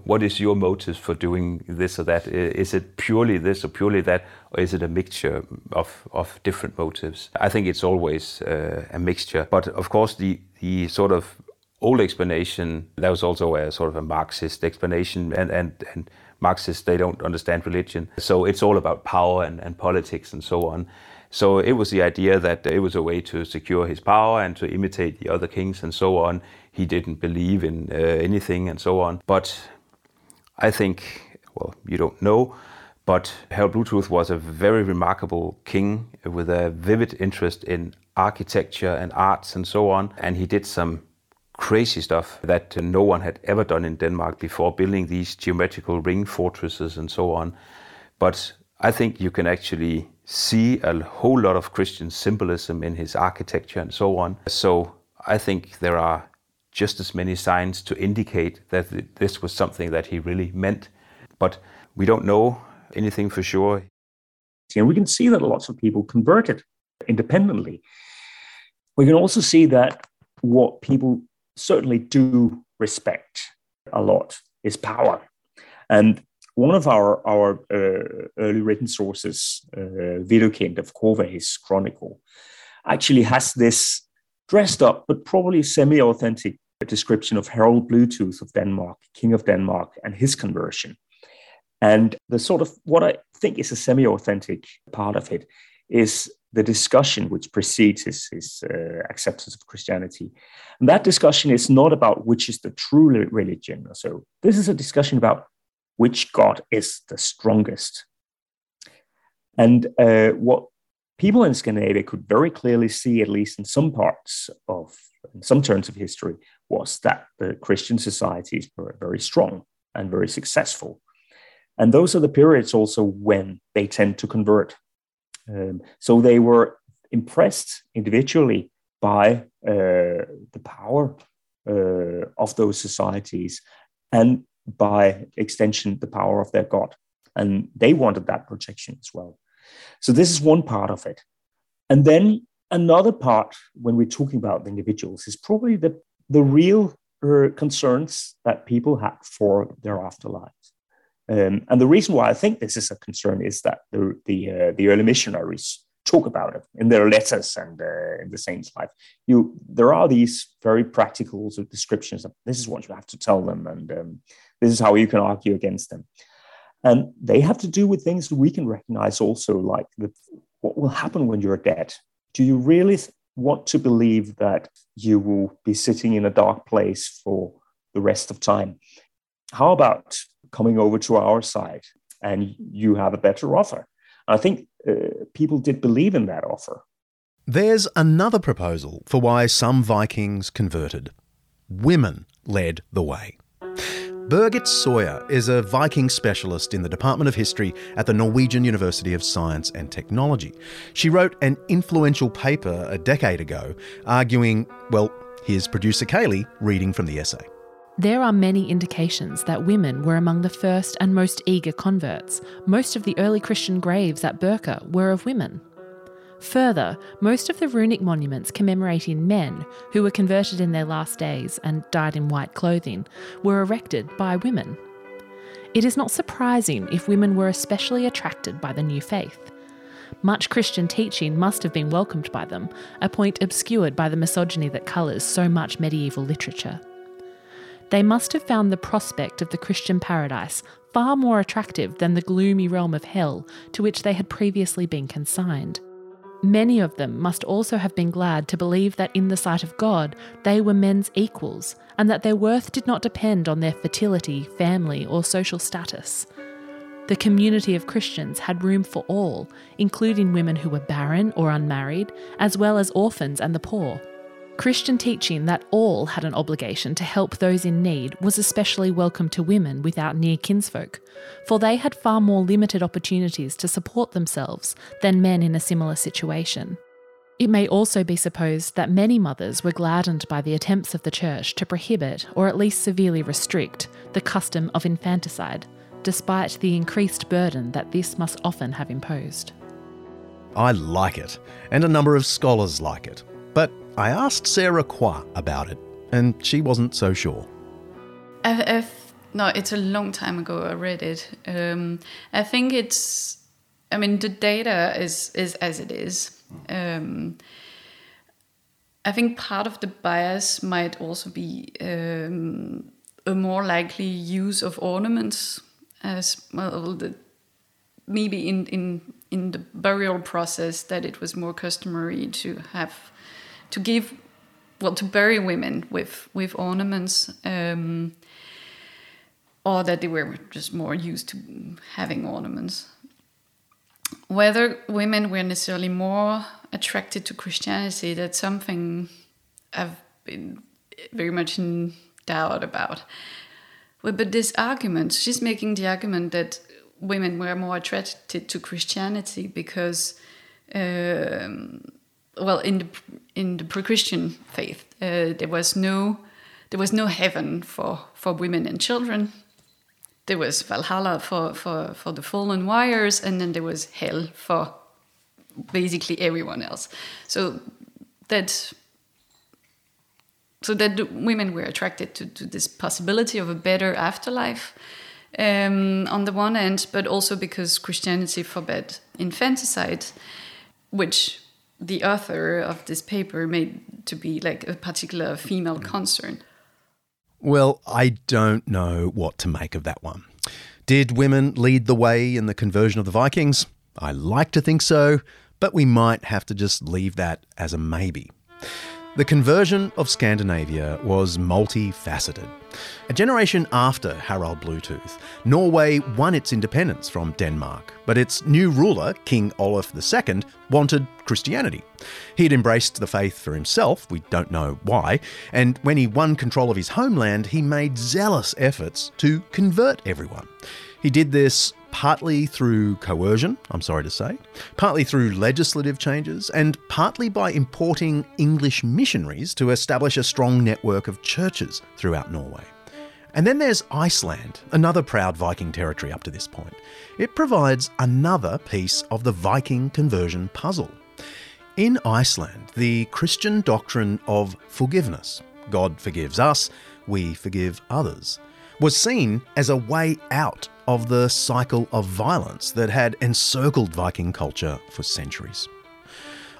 What is your motive for doing this or that? Is it purely this or purely that, or is it a mixture of, of different motives? I think it's always uh, a mixture. But of course, the, the sort of old explanation, that was also a sort of a Marxist explanation, and, and, and Marxists, they don't understand religion. So it's all about power and, and politics and so on. So it was the idea that it was a way to secure his power and to imitate the other kings and so on. He didn't believe in uh, anything and so on. But I think, well, you don't know, but Harald Bluetooth was a very remarkable king with a vivid interest in architecture and arts and so on. And he did some crazy stuff that no one had ever done in Denmark before, building these geometrical ring fortresses and so on. But I think you can actually see a whole lot of Christian symbolism in his architecture and so on. So I think there are just as many signs to indicate that this was something that he really meant. But we don't know anything for sure. And we can see that lots of people converted independently. We can also see that what people certainly do respect a lot is power. And one of our, our uh, early written sources, uh, Widukind of Corvey's Chronicle, actually has this dressed up but probably semi authentic description of Harald Bluetooth of Denmark, King of Denmark, and his conversion. And the sort of what I think is a semi authentic part of it is the discussion which precedes his, his uh, acceptance of Christianity. And that discussion is not about which is the true religion. So, this is a discussion about which God is the strongest. And uh, what people in Scandinavia could very clearly see, at least in some parts of, in some turns of history, was that the Christian societies were very strong and very successful. And those are the periods also when they tend to convert. Um, so they were impressed individually by uh, the power uh, of those societies and by extension, the power of their God. And they wanted that protection as well. So, this is one part of it. And then another part, when we're talking about the individuals, is probably the, the real uh, concerns that people had for their afterlives. Um, and the reason why I think this is a concern is that the, the, uh, the early missionaries talk about it in their letters and uh, in the saint's life. You, there are these very practical sort of descriptions of this is what you have to tell them, and um, this is how you can argue against them. And they have to do with things that we can recognize also, like the, what will happen when you're dead. Do you really want to believe that you will be sitting in a dark place for the rest of time. How about coming over to our side and you have a better offer? I think uh, people did believe in that offer. There's another proposal for why some Vikings converted. Women led the way. Birgit Sawyer is a Viking specialist in the Department of History at the Norwegian University of Science and Technology. She wrote an influential paper a decade ago arguing, well, here's producer Kaley reading from the essay. There are many indications that women were among the first and most eager converts. Most of the early Christian graves at Birka were of women. Further, most of the runic monuments commemorating men who were converted in their last days and died in white clothing were erected by women. It is not surprising if women were especially attracted by the new faith. Much Christian teaching must have been welcomed by them, a point obscured by the misogyny that colours so much medieval literature. They must have found the prospect of the Christian paradise far more attractive than the gloomy realm of hell to which they had previously been consigned. Many of them must also have been glad to believe that in the sight of God they were men's equals, and that their worth did not depend on their fertility, family, or social status. The community of Christians had room for all, including women who were barren or unmarried, as well as orphans and the poor. Christian teaching that all had an obligation to help those in need was especially welcome to women without near kinsfolk, for they had far more limited opportunities to support themselves than men in a similar situation. It may also be supposed that many mothers were gladdened by the attempts of the Church to prohibit, or at least severely restrict, the custom of infanticide, despite the increased burden that this must often have imposed. I like it, and a number of scholars like it. But I asked Sarah Croix about it, and she wasn't so sure. No, it's a long time ago I read it. Um, I think it's, I mean, the data is is as it is. Um, I think part of the bias might also be um, a more likely use of ornaments as well. The, maybe in in in the burial process that it was more customary to have to give well to bury women with with ornaments um, or that they were just more used to having ornaments. Whether women were necessarily more attracted to christianity that's something i've been very much in doubt about. But this argument she's making the argument that women were more attracted to christianity because um, well in the in the pre-Christian faith uh, there was no there was no heaven for for women and children. There was Valhalla for for for the fallen warriors, and then there was hell for basically everyone else. So that so that women were attracted to, to this possibility of a better afterlife um, on the one end, but also because Christianity forbade infanticide, which the author of this paper made to be like a particular female concern. Well, I don't know what to make of that one. Did women lead the way in the conversion of the Vikings? I like to think so, but we might have to just leave that as a maybe. The conversion of Scandinavia was multifaceted. A generation after Harald Bluetooth, Norway won its independence from Denmark, but its new ruler, King Olaf II, wanted Christianity. He'd embraced the faith for himself, we don't know why, and when he won control of his homeland, he made zealous efforts to convert everyone. He did this partly through coercion, I'm sorry to say, partly through legislative changes, and partly by importing English missionaries to establish a strong network of churches throughout Norway. And then there's Iceland, another proud Viking territory up to this point. It provides another piece of the Viking conversion puzzle. In Iceland, the Christian doctrine of forgiveness, God forgives us, we forgive others, was seen as a way out of the cycle of violence that had encircled Viking culture for centuries.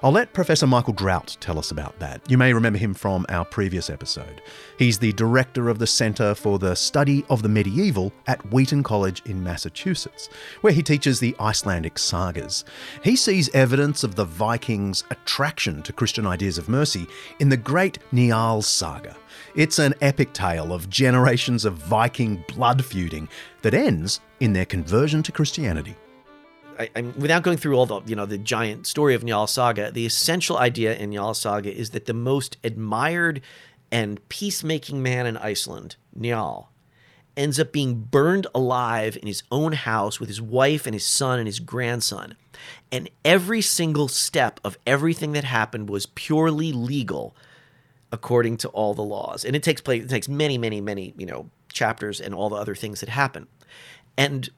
I'll let Professor Michael Drout tell us about that. You may remember him from our previous episode. He's the director of the Centre for the Study of the Medieval at Wheaton College in Massachusetts, where he teaches the Icelandic sagas. He sees evidence of the Vikings' attraction to Christian ideas of mercy in the great Njals saga. It's an epic tale of generations of Viking blood feuding that ends in their conversion to Christianity. I, I'm, without going through all the you know the giant story of Njal Saga, the essential idea in Njal Saga is that the most admired and peacemaking man in Iceland, Njal, ends up being burned alive in his own house with his wife and his son and his grandson. And every single step of everything that happened was purely legal according to all the laws. And it takes place it takes many, many, many, you know, chapters and all the other things that happen. And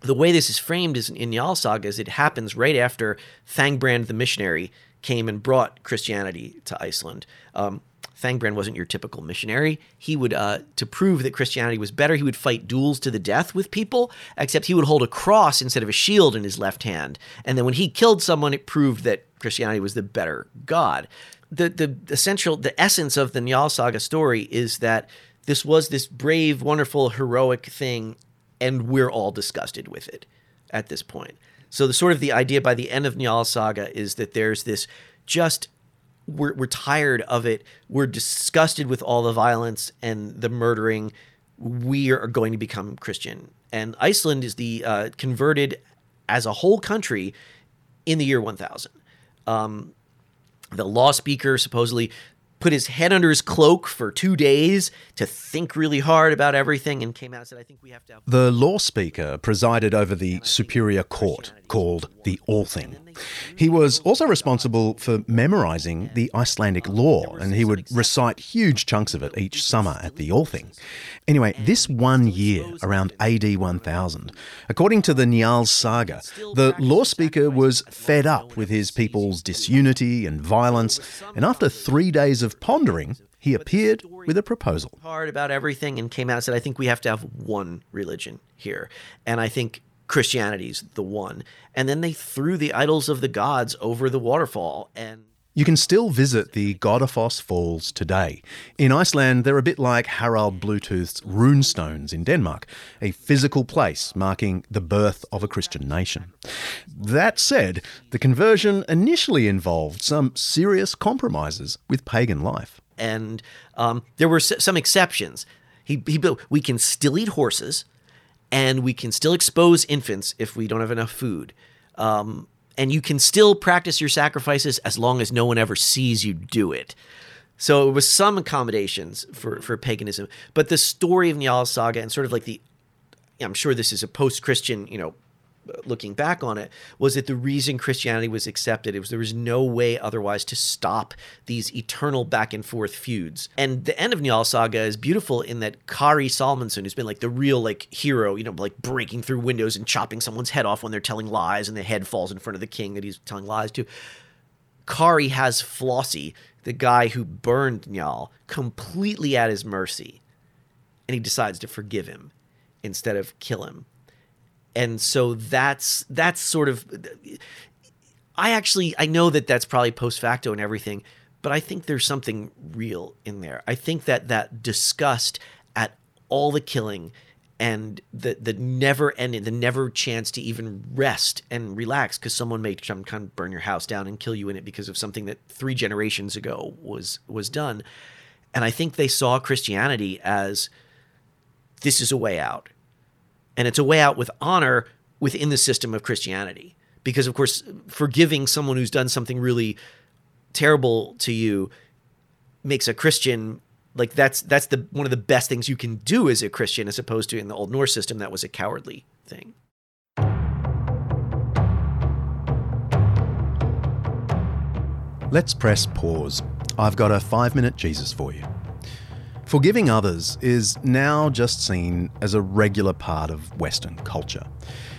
the way this is framed is in Njal Saga is it happens right after Thangbrand the missionary came and brought Christianity to Iceland. Um, Thangbrand wasn't your typical missionary. He would, uh, to prove that Christianity was better, he would fight duels to the death with people, except he would hold a cross instead of a shield in his left hand. And then when he killed someone, it proved that Christianity was the better God. The, the essential, the essence of the Njal Saga story is that this was this brave, wonderful, heroic thing, and we're all disgusted with it at this point. So the sort of the idea by the end of Njal Saga is that there's this just we're we're tired of it. We're disgusted with all the violence and the murdering. We are going to become Christian, and Iceland is the uh, converted as a whole country in the year 1000. Um, the law speaker supposedly put his head under his cloak for two days to think really hard about everything and came out and said, I think we have to have. The law speaker presided over the superior court called the Althing. He was also responsible for memorizing the Icelandic law, and he would recite huge chunks of it each summer at the Althing. Anyway, this one year, around AD 1000, according to the Njals saga, the law speaker was fed up with his people's disunity and violence, and after three days of pondering, he appeared with a proposal. Hard about everything and came out and said, I think we have to have one religion here. And I think Christianity's the one. And then they threw the idols of the gods over the waterfall and you can still visit the Godafoss Falls today. In Iceland, they're a bit like Harald Bluetooth's runestones in Denmark, a physical place marking the birth of a Christian nation. That said, the conversion initially involved some serious compromises with pagan life. And um, there were some exceptions. He, he built, we can still eat horses, and we can still expose infants if we don't have enough food. Um, and you can still practice your sacrifices as long as no one ever sees you do it. So it was some accommodations for, for paganism, but the story of Njal Saga and sort of like the, I'm sure this is a post-Christian, you know, looking back on it, was that the reason Christianity was accepted it was there was no way otherwise to stop these eternal back and forth feuds. And the end of Njal Saga is beautiful in that Kari Salmonson, who's been like the real like hero, you know, like breaking through windows and chopping someone's head off when they're telling lies, and the head falls in front of the king that he's telling lies to. Kari has Flosi, the guy who burned Njal, completely at his mercy, and he decides to forgive him instead of kill him and so that's that's sort of i actually i know that that's probably post facto and everything but i think there's something real in there. I think that that disgust at all the killing and the the never ending the never chance to even rest and relax because someone may come kind of burn your house down and kill you in it because of something that three generations ago was was done. And i think they saw christianity as this is a way out and it's a way out with honor within the system of Christianity. Because, of course, forgiving someone who's done something really terrible to you makes a Christian like that's that's the one of the best things you can do as a Christian, as opposed to in the old Norse system that was a cowardly thing. Let's press pause. I've got a five minute Jesus for you. Forgiving others is now just seen as a regular part of Western culture.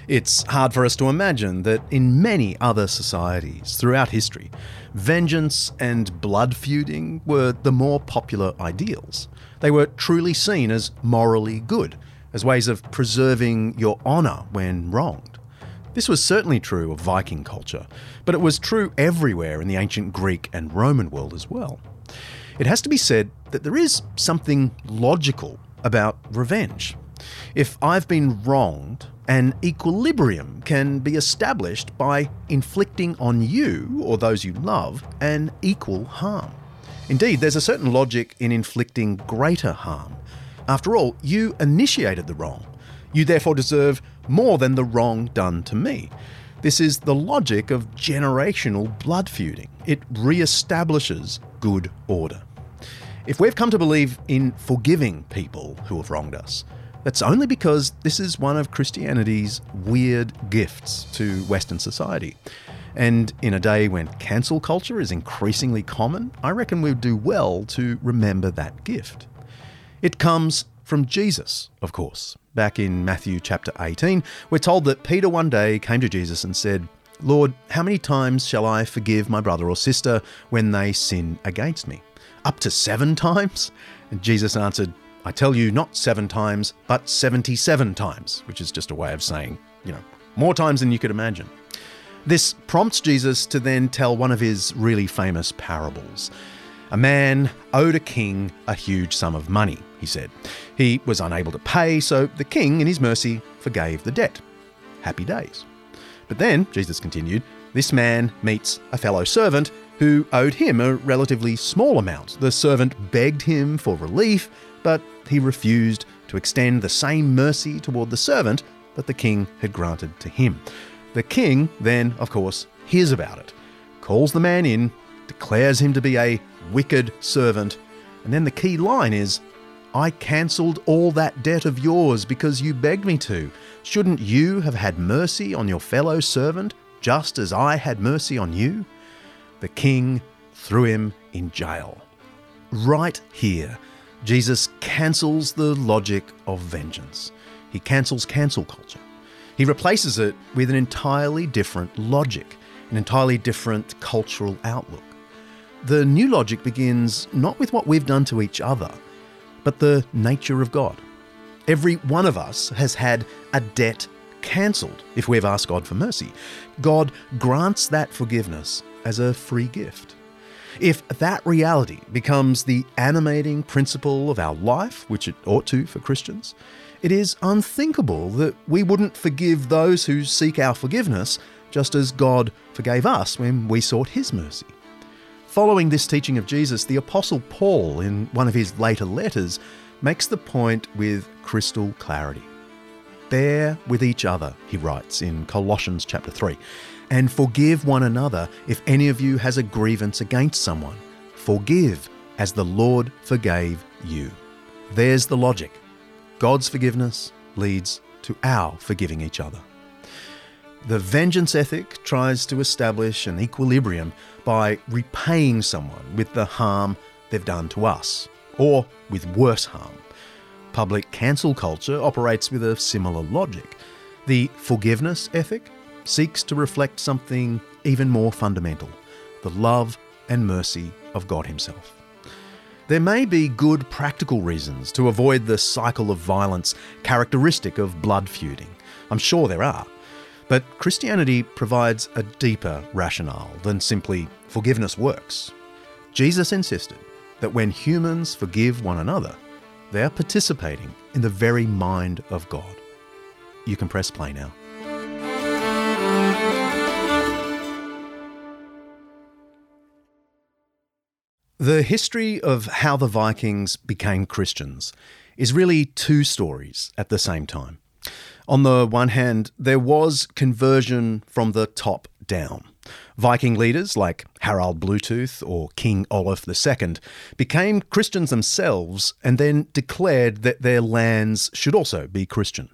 It's hard for us to imagine that in many other societies throughout history, vengeance and blood feuding were the more popular ideals. They were truly seen as morally good, as ways of preserving your honour when wronged. This was certainly true of Viking culture, but it was true everywhere in the ancient Greek and Roman world as well. It has to be said that there is something logical about revenge. If I've been wronged, an equilibrium can be established by inflicting on you or those you love an equal harm. Indeed, there's a certain logic in inflicting greater harm. After all, you initiated the wrong. You therefore deserve more than the wrong done to me. This is the logic of generational blood feuding. It re establishes good order. If we've come to believe in forgiving people who have wronged us, that's only because this is one of Christianity's weird gifts to Western society. And in a day when cancel culture is increasingly common, I reckon we'd do well to remember that gift. It comes from Jesus, of course. Back in Matthew chapter 18, we're told that Peter one day came to Jesus and said, Lord, how many times shall I forgive my brother or sister when they sin against me? Up to seven times? And Jesus answered, I tell you, not seven times, but 77 times, which is just a way of saying, you know, more times than you could imagine. This prompts Jesus to then tell one of his really famous parables. A man owed a king a huge sum of money, he said. He was unable to pay, so the king, in his mercy, forgave the debt. Happy days. But then, Jesus continued, this man meets a fellow servant who owed him a relatively small amount. The servant begged him for relief, but he refused to extend the same mercy toward the servant that the king had granted to him. The king then, of course, hears about it, calls the man in, declares him to be a wicked servant, and then the key line is I cancelled all that debt of yours because you begged me to. Shouldn't you have had mercy on your fellow servant just as I had mercy on you? The king threw him in jail. Right here, Jesus cancels the logic of vengeance. He cancels cancel culture. He replaces it with an entirely different logic, an entirely different cultural outlook. The new logic begins not with what we've done to each other, but the nature of God. Every one of us has had a debt cancelled if we've asked God for mercy. God grants that forgiveness as a free gift. If that reality becomes the animating principle of our life, which it ought to for Christians, it is unthinkable that we wouldn't forgive those who seek our forgiveness just as God forgave us when we sought His mercy. Following this teaching of Jesus, the Apostle Paul, in one of his later letters, makes the point with crystal clarity. Bear with each other, he writes in Colossians chapter 3, and forgive one another if any of you has a grievance against someone. Forgive as the Lord forgave you. There's the logic. God's forgiveness leads to our forgiving each other. The vengeance ethic tries to establish an equilibrium by repaying someone with the harm they've done to us, or with worse harm. Public cancel culture operates with a similar logic. The forgiveness ethic seeks to reflect something even more fundamental the love and mercy of God Himself. There may be good practical reasons to avoid the cycle of violence characteristic of blood feuding. I'm sure there are. But Christianity provides a deeper rationale than simply forgiveness works. Jesus insisted that when humans forgive one another, they are participating in the very mind of God. You can press play now. The history of how the Vikings became Christians is really two stories at the same time. On the one hand, there was conversion from the top down. Viking leaders like Harald Bluetooth or King Olaf II became Christians themselves and then declared that their lands should also be Christian.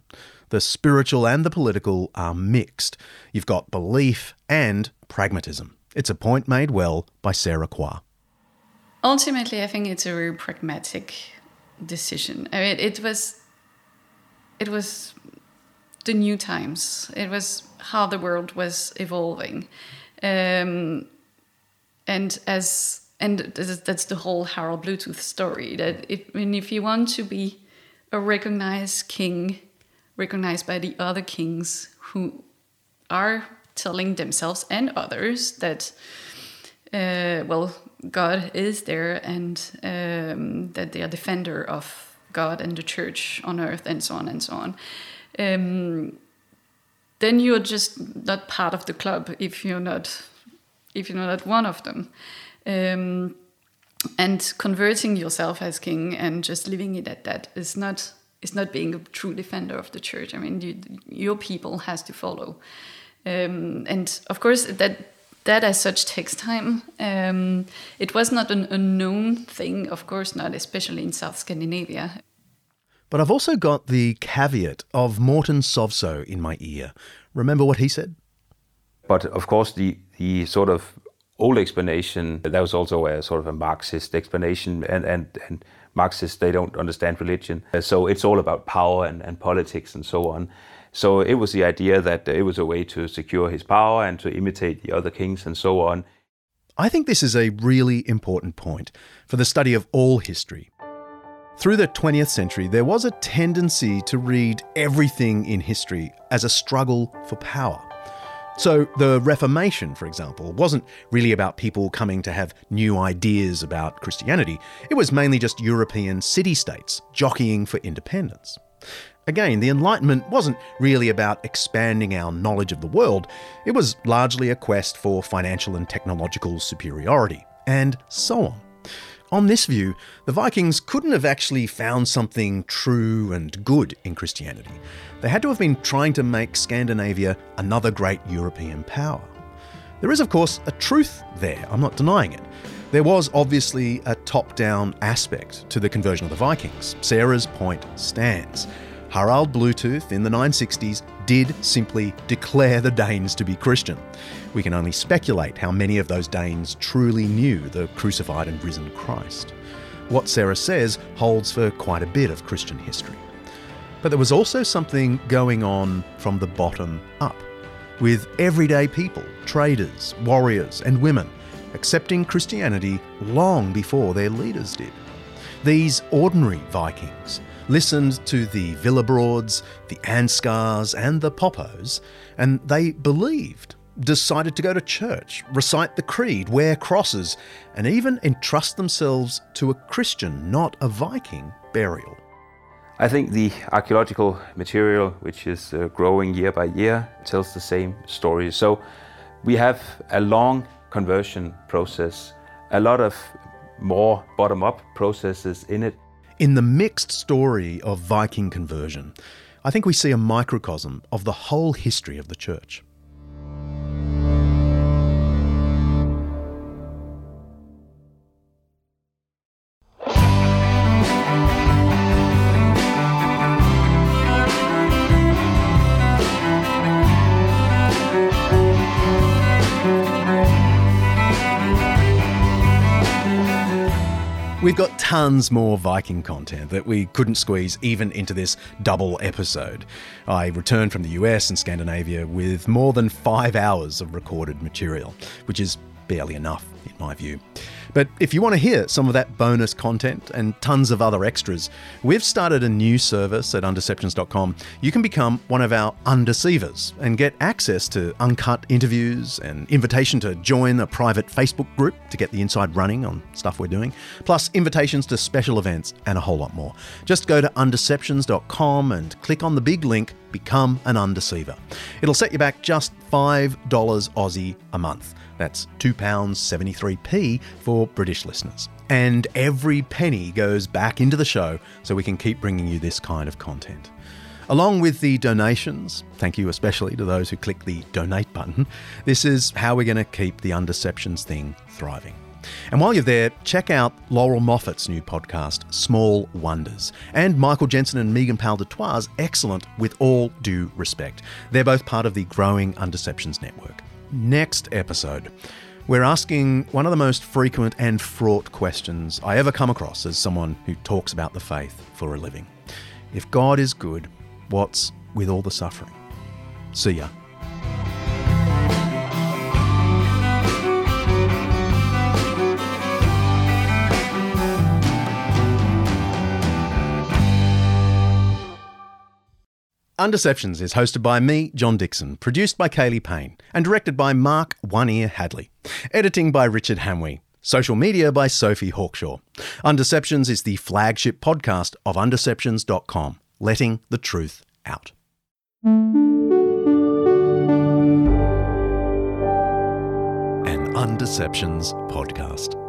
The spiritual and the political are mixed. You've got belief and pragmatism. It's a point made well by Sarah Croix. Ultimately, I think it's a very pragmatic decision. I mean, it was, it was the new times. It was how the world was evolving, um, and as and that's the whole Harald Bluetooth story. That if I mean, if you want to be a recognized king, recognized by the other kings who are telling themselves and others that, uh, well, God is there and um, that they are defender of God and the church on earth and so on and so on. Um, then you're just not part of the club if you're not if you're not one of them. Um, and converting yourself as king and just living it at that is not is not being a true defender of the church. I mean, you, your people has to follow, um, and of course that that as such takes time. Um, it was not an unknown thing, of course not, especially in South Scandinavia. But I've also got the caveat of Morten Sovso in my ear. Remember what he said? But of course, the, the sort of old explanation, that was also a sort of a Marxist explanation, and, and, and Marxists, they don't understand religion. So it's all about power and, and politics and so on. So it was the idea that uh, it was a way to secure his power and to imitate the other kings and so on. I think this is a really important point for the study of all history. Through the 20th century, there was a tendency to read everything in history as a struggle for power. So, the Reformation, for example, wasn't really about people coming to have new ideas about Christianity. It was mainly just European city states jockeying for independence. Again, the Enlightenment wasn't really about expanding our knowledge of the world, it was largely a quest for financial and technological superiority, and so on. On this view, the Vikings couldn't have actually found something true and good in Christianity. They had to have been trying to make Scandinavia another great European power. There is, of course, a truth there, I'm not denying it. There was obviously a top down aspect to the conversion of the Vikings. Sarah's point stands. Harald Bluetooth in the 960s did simply declare the Danes to be Christian. We can only speculate how many of those Danes truly knew the crucified and risen Christ. What Sarah says holds for quite a bit of Christian history. But there was also something going on from the bottom up, with everyday people, traders, warriors, and women accepting Christianity long before their leaders did. These ordinary Vikings listened to the Willibrords, the Ansgars, and the Poppos, and they believed, decided to go to church, recite the creed, wear crosses, and even entrust themselves to a Christian, not a Viking, burial. I think the archaeological material, which is uh, growing year by year, tells the same story. So we have a long conversion process, a lot of more bottom up processes in it. In the mixed story of Viking conversion, I think we see a microcosm of the whole history of the church. We've got tons more Viking content that we couldn't squeeze even into this double episode. I returned from the US and Scandinavia with more than five hours of recorded material, which is barely enough in my view. But if you want to hear some of that bonus content and tons of other extras, we've started a new service at undeceptions.com. You can become one of our undeceivers and get access to uncut interviews and invitation to join a private Facebook group to get the inside running on stuff we're doing, plus invitations to special events and a whole lot more. Just go to undeceptions.com and click on the big link Become an Undeceiver. It'll set you back just $5 Aussie a month. That's £2.73p for British listeners. And every penny goes back into the show so we can keep bringing you this kind of content. Along with the donations, thank you especially to those who click the donate button, this is how we're going to keep the Undeceptions thing thriving. And while you're there, check out Laurel Moffat's new podcast, Small Wonders, and Michael Jensen and Megan Powell du Toit's excellent With All Due Respect. They're both part of the growing Undeceptions network. Next episode, we're asking one of the most frequent and fraught questions I ever come across as someone who talks about the faith for a living. If God is good, what's with all the suffering? See ya. Undeceptions is hosted by me, John Dickson, produced by Kaley Payne, and directed by Mark One Ear Hadley. Editing by Richard Hamwi. Social media by Sophie Hawkshaw. Undeceptions is the flagship podcast of undeceptions.com, letting the truth out. An Undeceptions podcast.